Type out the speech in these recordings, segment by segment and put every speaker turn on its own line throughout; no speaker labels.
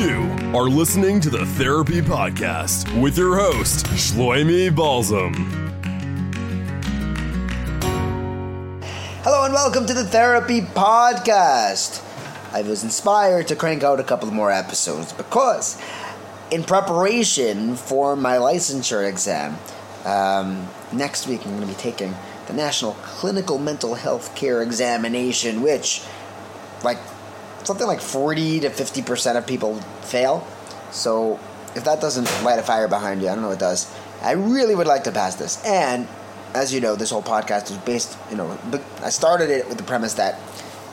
You are listening to the Therapy Podcast with your host, Shloimi Balsam.
Hello and welcome to the Therapy Podcast. I was inspired to crank out a couple more episodes because, in preparation for my licensure exam, um, next week I'm going to be taking the National Clinical Mental Health Care Examination, which, like, something like 40 to 50% of people fail. So, if that doesn't light a fire behind you, I don't know what does. I really would like to pass this. And, as you know, this whole podcast is based, you know, I started it with the premise that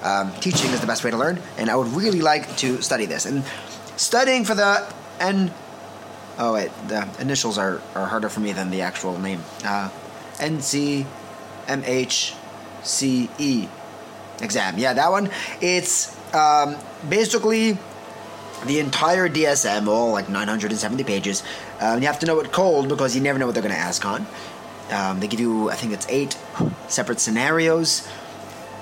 um, teaching is the best way to learn, and I would really like to study this. And studying for the N, oh wait, the initials are, are harder for me than the actual name. Uh, NCMHCE exam. Yeah, that one. It's um, basically the entire DSM, all like 970 pages. Um, you have to know it cold because you never know what they're going to ask on. Um, they give you, I think it's eight separate scenarios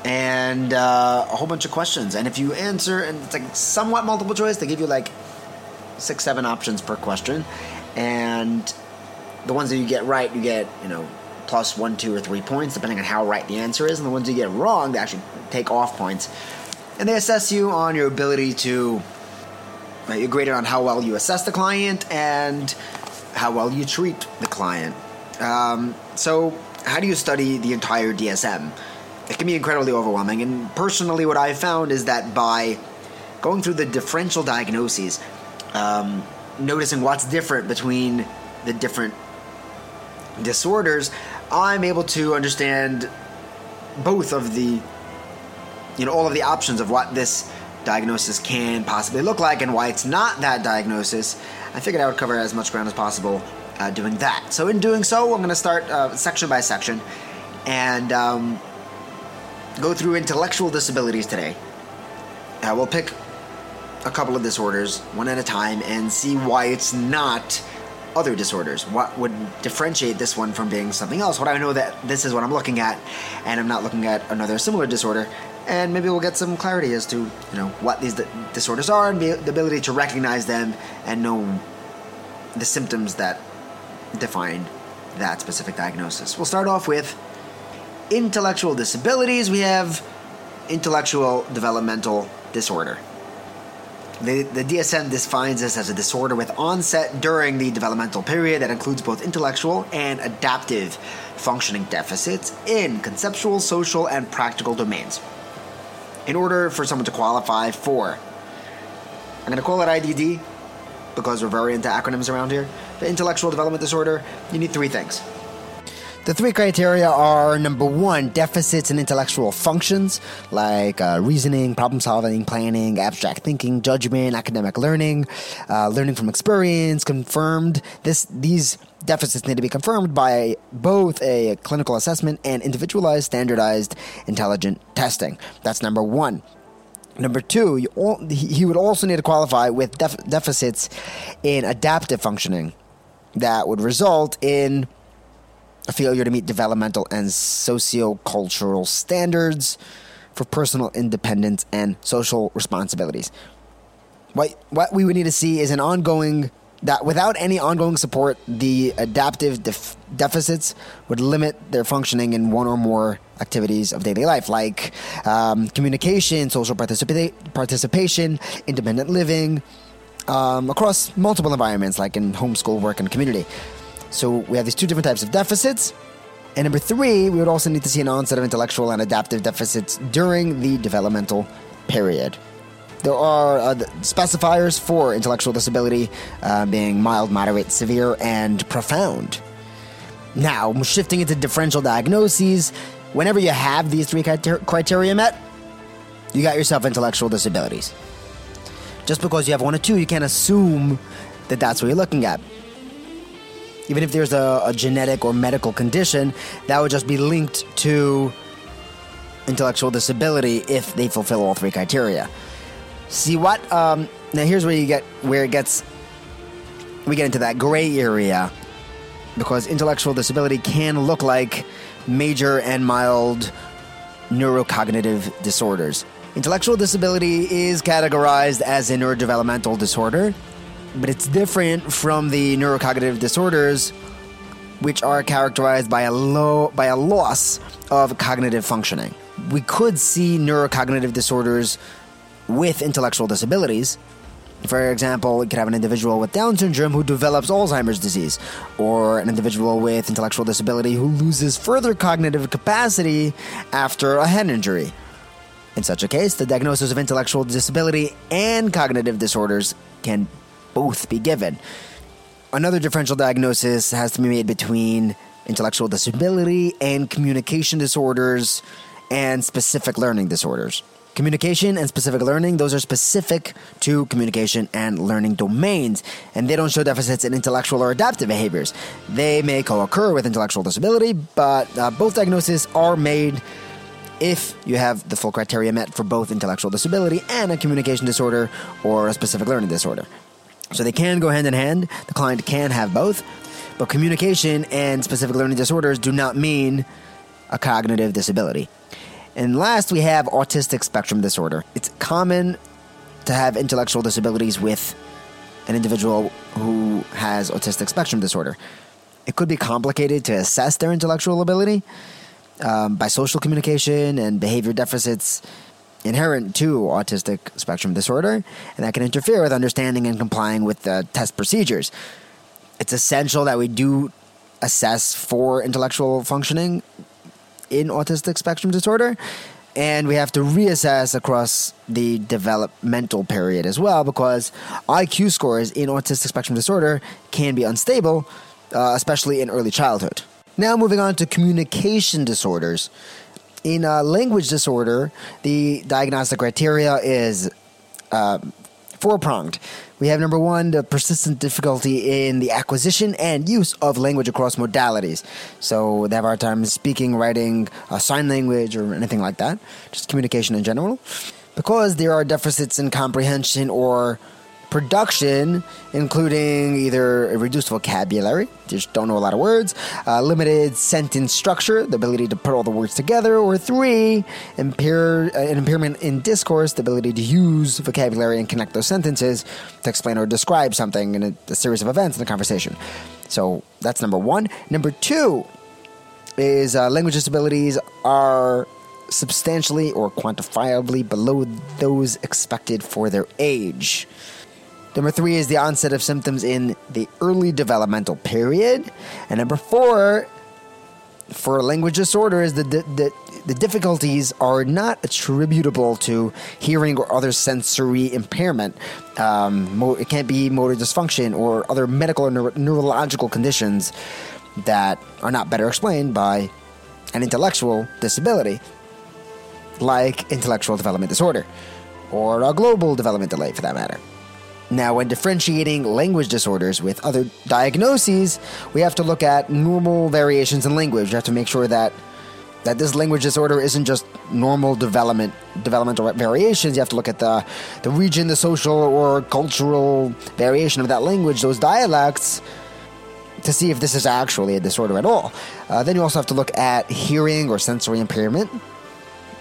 and uh, a whole bunch of questions. And if you answer, and it's like somewhat multiple choice, they give you like six, seven options per question. And the ones that you get right, you get, you know, plus one, two, or three points, depending on how right the answer is. And the ones you get wrong, they actually take off points. And they assess you on your ability to, right, you're graded on how well you assess the client and how well you treat the client. Um, so, how do you study the entire DSM? It can be incredibly overwhelming. And personally, what I've found is that by going through the differential diagnoses, um, noticing what's different between the different disorders, I'm able to understand both of the, you know, all of the options of what this diagnosis can possibly look like and why it's not that diagnosis. I figured I would cover as much ground as possible uh, doing that. So, in doing so, I'm going to start uh, section by section and um, go through intellectual disabilities today. Uh, we'll pick a couple of disorders one at a time and see why it's not other disorders. What would differentiate this one from being something else? What I know that this is what I'm looking at, and I'm not looking at another similar disorder. And maybe we'll get some clarity as to you know what these disorders are and the ability to recognize them and know the symptoms that define that specific diagnosis. We'll start off with intellectual disabilities. We have intellectual developmental disorder. The, the DSM defines this as a disorder with onset during the developmental period that includes both intellectual and adaptive functioning deficits in conceptual, social, and practical domains. In order for someone to qualify for, I'm going to call it IDD because we're very into acronyms around here. The intellectual development disorder, you need three things. The three criteria are number one, deficits in intellectual functions like uh, reasoning, problem solving, planning, abstract thinking, judgment, academic learning, uh, learning from experience, confirmed. This these deficits need to be confirmed by both a clinical assessment and individualized, standardized, intelligent testing. That's number one. Number two, all, he would also need to qualify with def- deficits in adaptive functioning that would result in a failure to meet developmental and socio-cultural standards for personal independence and social responsibilities. What what we would need to see is an ongoing that without any ongoing support, the adaptive def- deficits would limit their functioning in one or more activities of daily life, like um, communication, social participa- participation, independent living, um, across multiple environments, like in homeschool, work, and community. So we have these two different types of deficits. And number three, we would also need to see an onset of intellectual and adaptive deficits during the developmental period. There are uh, specifiers for intellectual disability uh, being mild, moderate, severe, and profound. Now, shifting into differential diagnoses, whenever you have these three criteria met, you got yourself intellectual disabilities. Just because you have one or two, you can't assume that that's what you're looking at. Even if there's a, a genetic or medical condition, that would just be linked to intellectual disability if they fulfill all three criteria. See what? Um, now here's where you get where it gets. We get into that gray area because intellectual disability can look like major and mild neurocognitive disorders. Intellectual disability is categorized as a neurodevelopmental disorder but it's different from the neurocognitive disorders which are characterized by a low by a loss of cognitive functioning. We could see neurocognitive disorders with intellectual disabilities. For example, you could have an individual with Down syndrome who develops Alzheimer's disease, or an individual with intellectual disability who loses further cognitive capacity after a head injury. In such a case, the diagnosis of intellectual disability and cognitive disorders can both be given. Another differential diagnosis has to be made between intellectual disability and communication disorders and specific learning disorders. Communication and specific learning, those are specific to communication and learning domains, and they don't show deficits in intellectual or adaptive behaviors. They may co occur with intellectual disability, but uh, both diagnoses are made if you have the full criteria met for both intellectual disability and a communication disorder or a specific learning disorder. So they can go hand in hand. The client can have both. But communication and specific learning disorders do not mean a cognitive disability. And last, we have autistic spectrum disorder. It's common to have intellectual disabilities with an individual who has autistic spectrum disorder. It could be complicated to assess their intellectual ability um, by social communication and behavior deficits inherent to autistic spectrum disorder, and that can interfere with understanding and complying with the test procedures. It's essential that we do assess for intellectual functioning in autistic spectrum disorder, and we have to reassess across the developmental period as well because IQ scores in autistic spectrum disorder can be unstable, uh, especially in early childhood. Now, moving on to communication disorders. In a language disorder, the diagnostic criteria is uh, four pronged. We have number one, the persistent difficulty in the acquisition and use of language across modalities. So they have hard time speaking, writing, uh, sign language, or anything like that, just communication in general. Because there are deficits in comprehension or production, including either a reduced vocabulary, just don't know a lot of words, uh, limited sentence structure, the ability to put all the words together, or three, impair, uh, an impairment in discourse, the ability to use vocabulary and connect those sentences to explain or describe something in a, a series of events in a conversation. So that's number one. Number two is uh, language disabilities are substantially or quantifiably below those expected for their age. Number three is the onset of symptoms in the early developmental period. And number four, for language disorders, the, the, the, the difficulties are not attributable to hearing or other sensory impairment. Um, it can't be motor dysfunction or other medical or neuro- neurological conditions. that are not better explained by an intellectual disability, like intellectual development disorder, or a global development delay for that matter. Now, when differentiating language disorders with other diagnoses, we have to look at normal variations in language. We have to make sure that that this language disorder isn't just normal development developmental variations. You have to look at the the region, the social or cultural variation of that language, those dialects, to see if this is actually a disorder at all. Uh, then you also have to look at hearing or sensory impairment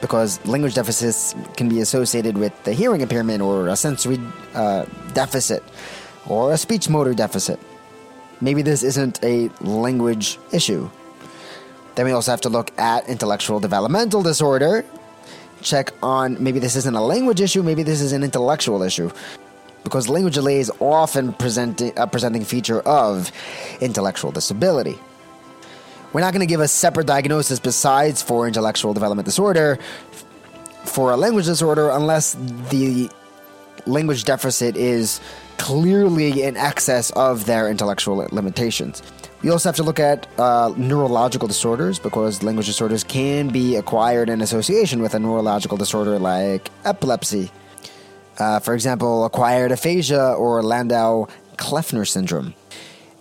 because language deficits can be associated with the hearing impairment or a sensory uh, deficit or a speech motor deficit. Maybe this isn't a language issue. Then we also have to look at intellectual developmental disorder. Check on maybe this isn't a language issue, maybe this is an intellectual issue. Because language delay is often presenting, a presenting feature of intellectual disability. We're not going to give a separate diagnosis besides for intellectual development disorder for a language disorder unless the language deficit is clearly in excess of their intellectual limitations. We also have to look at uh, neurological disorders because language disorders can be acquired in association with a neurological disorder like epilepsy. Uh, for example, acquired aphasia or Landau Kleffner syndrome.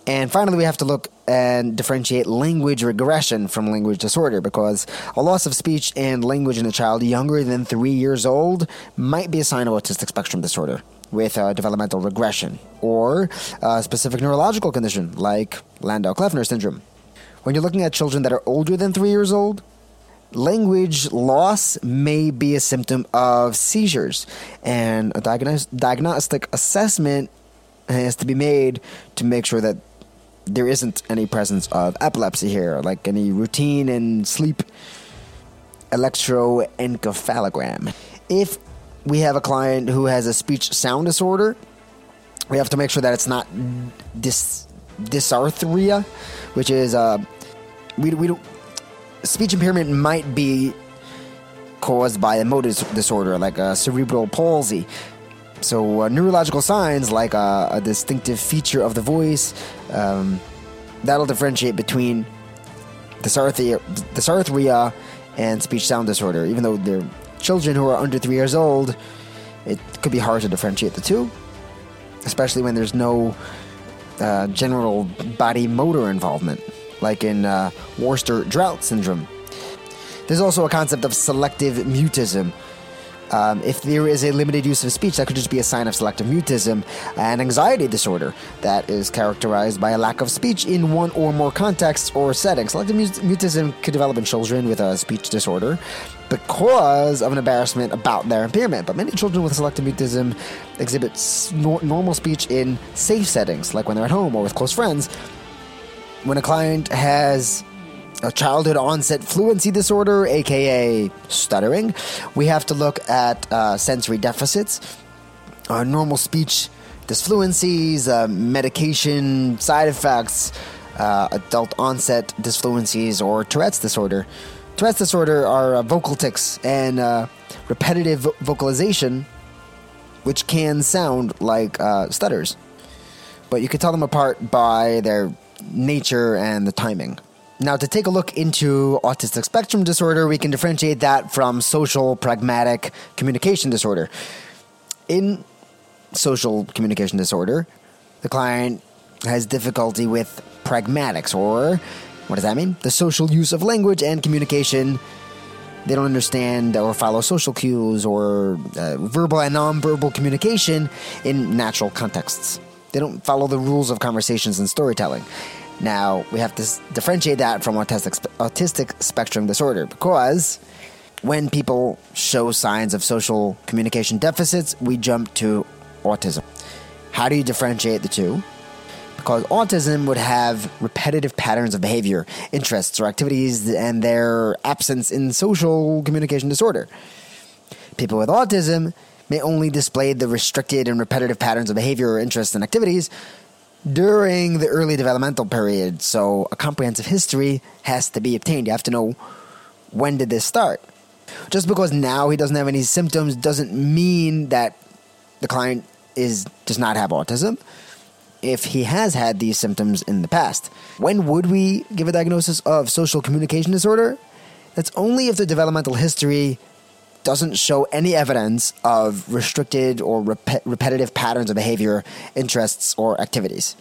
And finally, we have to look and differentiate language regression from language disorder because a loss of speech and language in a child younger than three years old might be a sign of autistic spectrum disorder with uh, developmental regression or a specific neurological condition like Landau Kleffner syndrome. When you're looking at children that are older than three years old, language loss may be a symptom of seizures, and a diagnos- diagnostic assessment has to be made to make sure that there isn't any presence of epilepsy here, like any routine and sleep electroencephalogram. If we have a client who has a speech sound disorder, we have to make sure that it's not dys- dysarthria, which is uh, we we don't, speech impairment might be caused by a motor disorder like a cerebral palsy. So uh, neurological signs like a, a, distinctive feature of the voice um, that'll differentiate between dysarthria, dysarthria and speech sound disorder. Even though they're children who are under three years old, it could be hard to differentiate the two, especially when there's no uh, general body motor involvement, like in uh, Worster Drought syndrome. There's also a concept of selective mutism, um, if there is a limited use of speech, that could just be a sign of selective mutism, an anxiety disorder that is characterized by a lack of speech in one or more contexts or settings. Selective mutism could develop in children with a speech disorder because of an embarrassment about their impairment. But many children with selective mutism exhibit normal speech in safe settings, like when they're at home or with close friends. When a client has a childhood onset fluency disorder, aka stuttering. We have to look at uh, sensory deficits, uh, normal speech disfluencies, uh, medication side effects, uh, adult onset disfluencies, or Tourette's disorder. Tourette's disorder are uh, vocal tics and repetitive vocalization, which can sound like stutters. But you can tell them apart by their nature and the timing. Now, to take a look into autistic spectrum disorder, we can differentiate that from social pragmatic communication disorder. In social communication disorder, the client has difficulty with pragmatics, or what does that mean? The social use of language and communication. They don't understand or follow social cues or uh, verbal and nonverbal communication in natural contexts. They don't follow the rules of conversations and storytelling. Now, we have to differentiate that from autistic, autistic spectrum disorder because when people show signs of social communication deficits, we jump to autism. How do you differentiate the two? Because autism would have repetitive patterns of behavior, interests, or activities, and their absence in social communication disorder. People with autism may only display the restricted and repetitive patterns of behavior or interests and activities during the early developmental period. So a comprehensive history has to be obtained. You have to know when did this start. Just because now he doesn't have any symptoms doesn't mean that the client is does not have autism. if he has had these symptoms in the past. When would we give a diagnosis of social communication disorder? That's only if the developmental history doesn't show any evidence of restricted or rep- repetitive patterns of behavior, interests, or activities.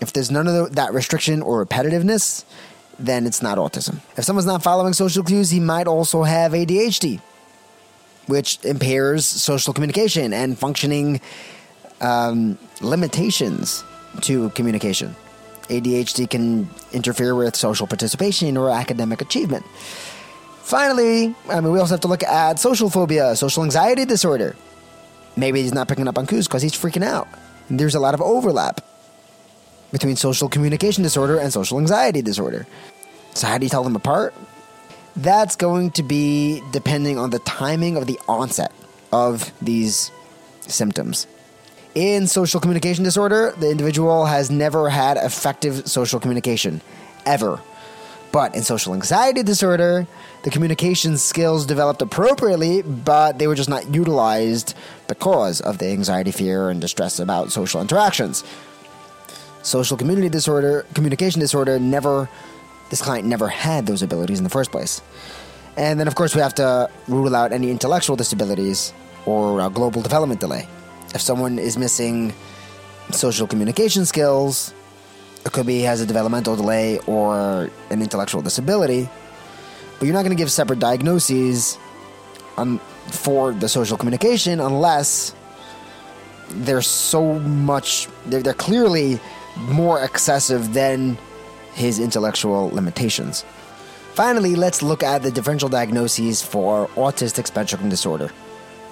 If there's none of the, that restriction or repetitiveness, then it's not autism. If someone's not following social cues, he might also have ADHD, which impairs social communication and functioning um, limitations to communication. ADHD can interfere with social participation or academic achievement. Finally, I mean, we also have to look at social phobia, social anxiety disorder. Maybe he's not picking up on cues because he's freaking out. There's a lot of overlap between social communication disorder and social anxiety disorder. So, how do you tell them apart? That's going to be depending on the timing of the onset of these symptoms. In social communication disorder, the individual has never had effective social communication, ever. But in social anxiety disorder, the communication skills developed appropriately, but they were just not utilized because of the anxiety, fear, and distress about social interactions. Social community disorder, communication disorder, never, this client never had those abilities in the first place. And then, of course, we have to rule out any intellectual disabilities or global development delay. If someone is missing social communication skills, it could be he has a developmental delay or an intellectual disability, but you're not going to give separate diagnoses on, for the social communication unless there's so much, they're, they're clearly more excessive than his intellectual limitations. Finally, let's look at the differential diagnoses for autistic spectrum disorder.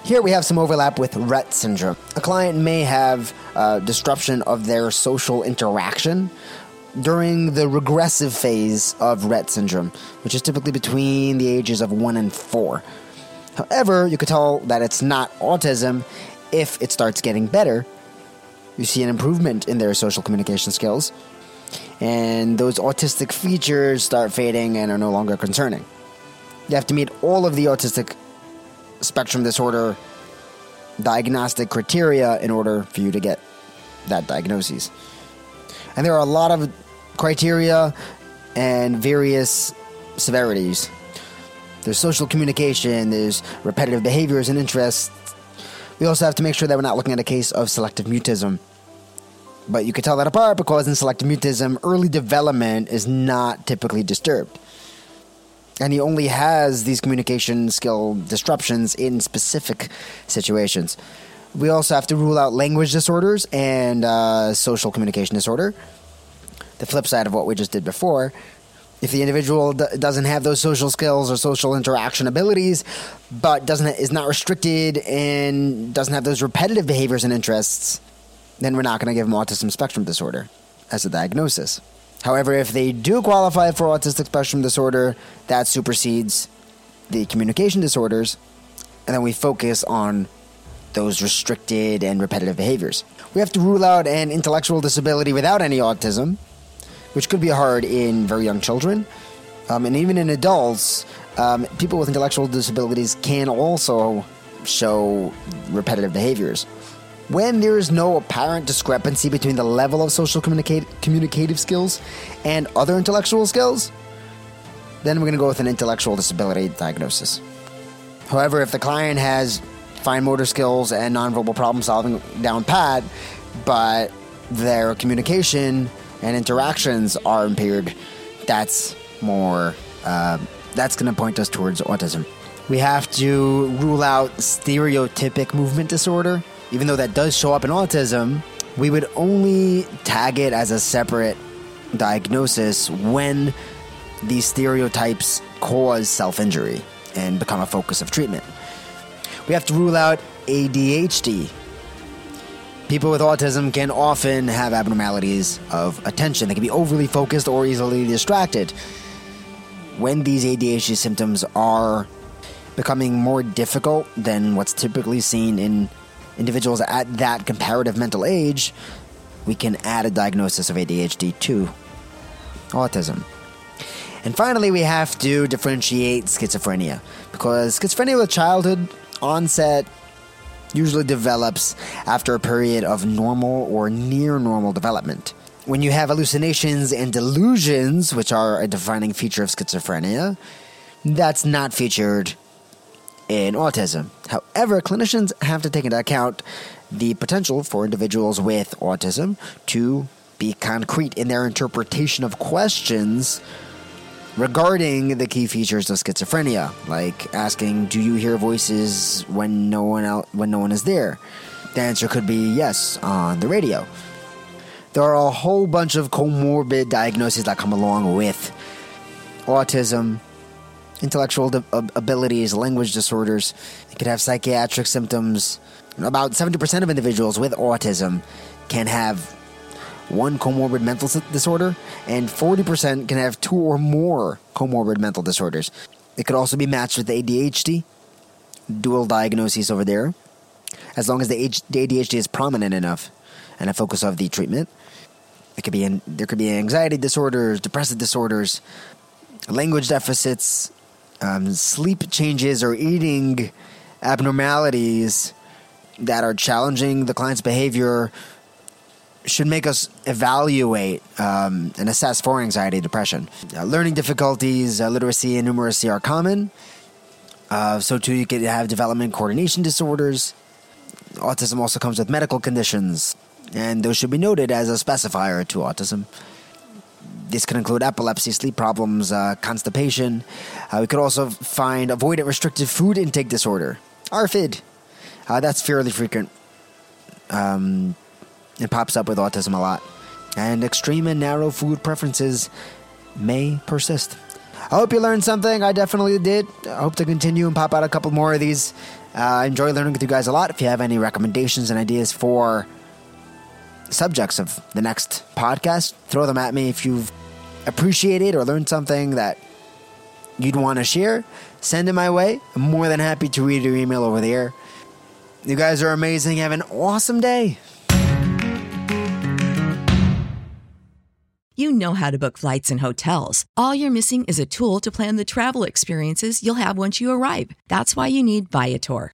Here we have some overlap with Rett syndrome. A client may have uh, disruption of their social interaction during the regressive phase of Rett syndrome, which is typically between the ages of 1 and 4. However, you could tell that it's not autism if it starts getting better. You see an improvement in their social communication skills, and those autistic features start fading and are no longer concerning. You have to meet all of the autistic spectrum disorder diagnostic criteria in order for you to get that diagnosis. And there are a lot of criteria and various severities. There's social communication, there's repetitive behaviors and interests. We also have to make sure that we're not looking at a case of selective mutism. But you can tell that apart because in selective mutism, early development is not typically disturbed and he only has these communication skill disruptions in specific situations. We also have to rule out language disorders and uh, social communication disorder. The flip side of what we just did before. If the individual d- doesn't have those social skills or social interaction abilities, but doesn't is not restricted and doesn't have those repetitive behaviors and interests, then we're not going to give him autism spectrum disorder as a diagnosis. However, if they do qualify for autistic spectrum disorder, that supersedes the communication disorders, and then we focus on those restricted and repetitive behaviors. We have to rule out an intellectual disability without any autism, which could be hard in very young children. Um, and even in adults, um, people with intellectual disabilities can also show repetitive behaviors. When there is no apparent discrepancy between the level of social communicate- communicative skills and other intellectual skills, then we're going to go with an intellectual disability diagnosis. However, if the client has fine motor skills and nonverbal problem solving down pat, but their communication and interactions are impaired, that's more, uh, that's going to point us towards autism. We have to rule out stereotypic movement disorder even though that does show up in autism, we would only tag it as a separate diagnosis when these stereotypes cause self injury and become a focus of treatment. We have to rule out ADHD. People with autism can often have abnormalities of attention. They can be overly focused or easily distracted. When these ADHD symptoms are becoming more difficult than what's typically seen in individuals at that comparative mental age, we can add a diagnosis of ADHD to autism. And finally, we have to differentiate schizophrenia because schizophrenia with childhood onset usually develops after a period of normal or near normal development. When you have hallucinations and delusions, which are a defining feature of schizophrenia, that's not featured in autism. However, clinicians have to take into account the potential for individuals with autism to be concrete in their interpretation of questions regarding the key features of schizophrenia, like asking, "Do you hear voices when no one out when no one is there?" The answer could be yes on the radio. There are a whole bunch of comorbid diagnoses that come along with autism, intellectual abilities, language disorders. You could have psychiatric symptoms. About 70% of individuals with autism can have one comorbid mental disorder, and 40% can have two or more comorbid mental disorders. It could also be matched with ADHD, dual diagnoses over there, as long as the, ADHD is prominent enough and a focus of the treatment. It could be there could be anxiety disorders, depressive disorders, language deficits, um, sleep changes, or eating abnormalities that are challenging the client's behavior should make us evaluate um, and assess for anxiety depression. Uh, learning difficulties, uh, literacy, and numeracy are common. Uh, so, too, you could have development coordination disorders. Autism also comes with medical conditions, and those should be noted as a specifier to autism. This could include epilepsy, sleep problems, uh, constipation. Uh, we could also find avoidant restrictive food intake disorder, ARFID. Uh, that's fairly frequent. Um, it pops up with autism a lot. And extreme and narrow food preferences may persist. I hope you learned something. I definitely did. I hope to continue and pop out a couple more of these. Uh, I enjoy learning with you guys a lot. If you have any recommendations and ideas for subjects of the next podcast, throw them at me. If you've appreciated or learned something that you'd want to share, send it my way. I'm more than happy to read your email over there. You guys are amazing. Have an awesome day.
You know how to book flights and hotels. All you're missing is a tool to plan the travel experiences you'll have once you arrive. That's why you need Viator.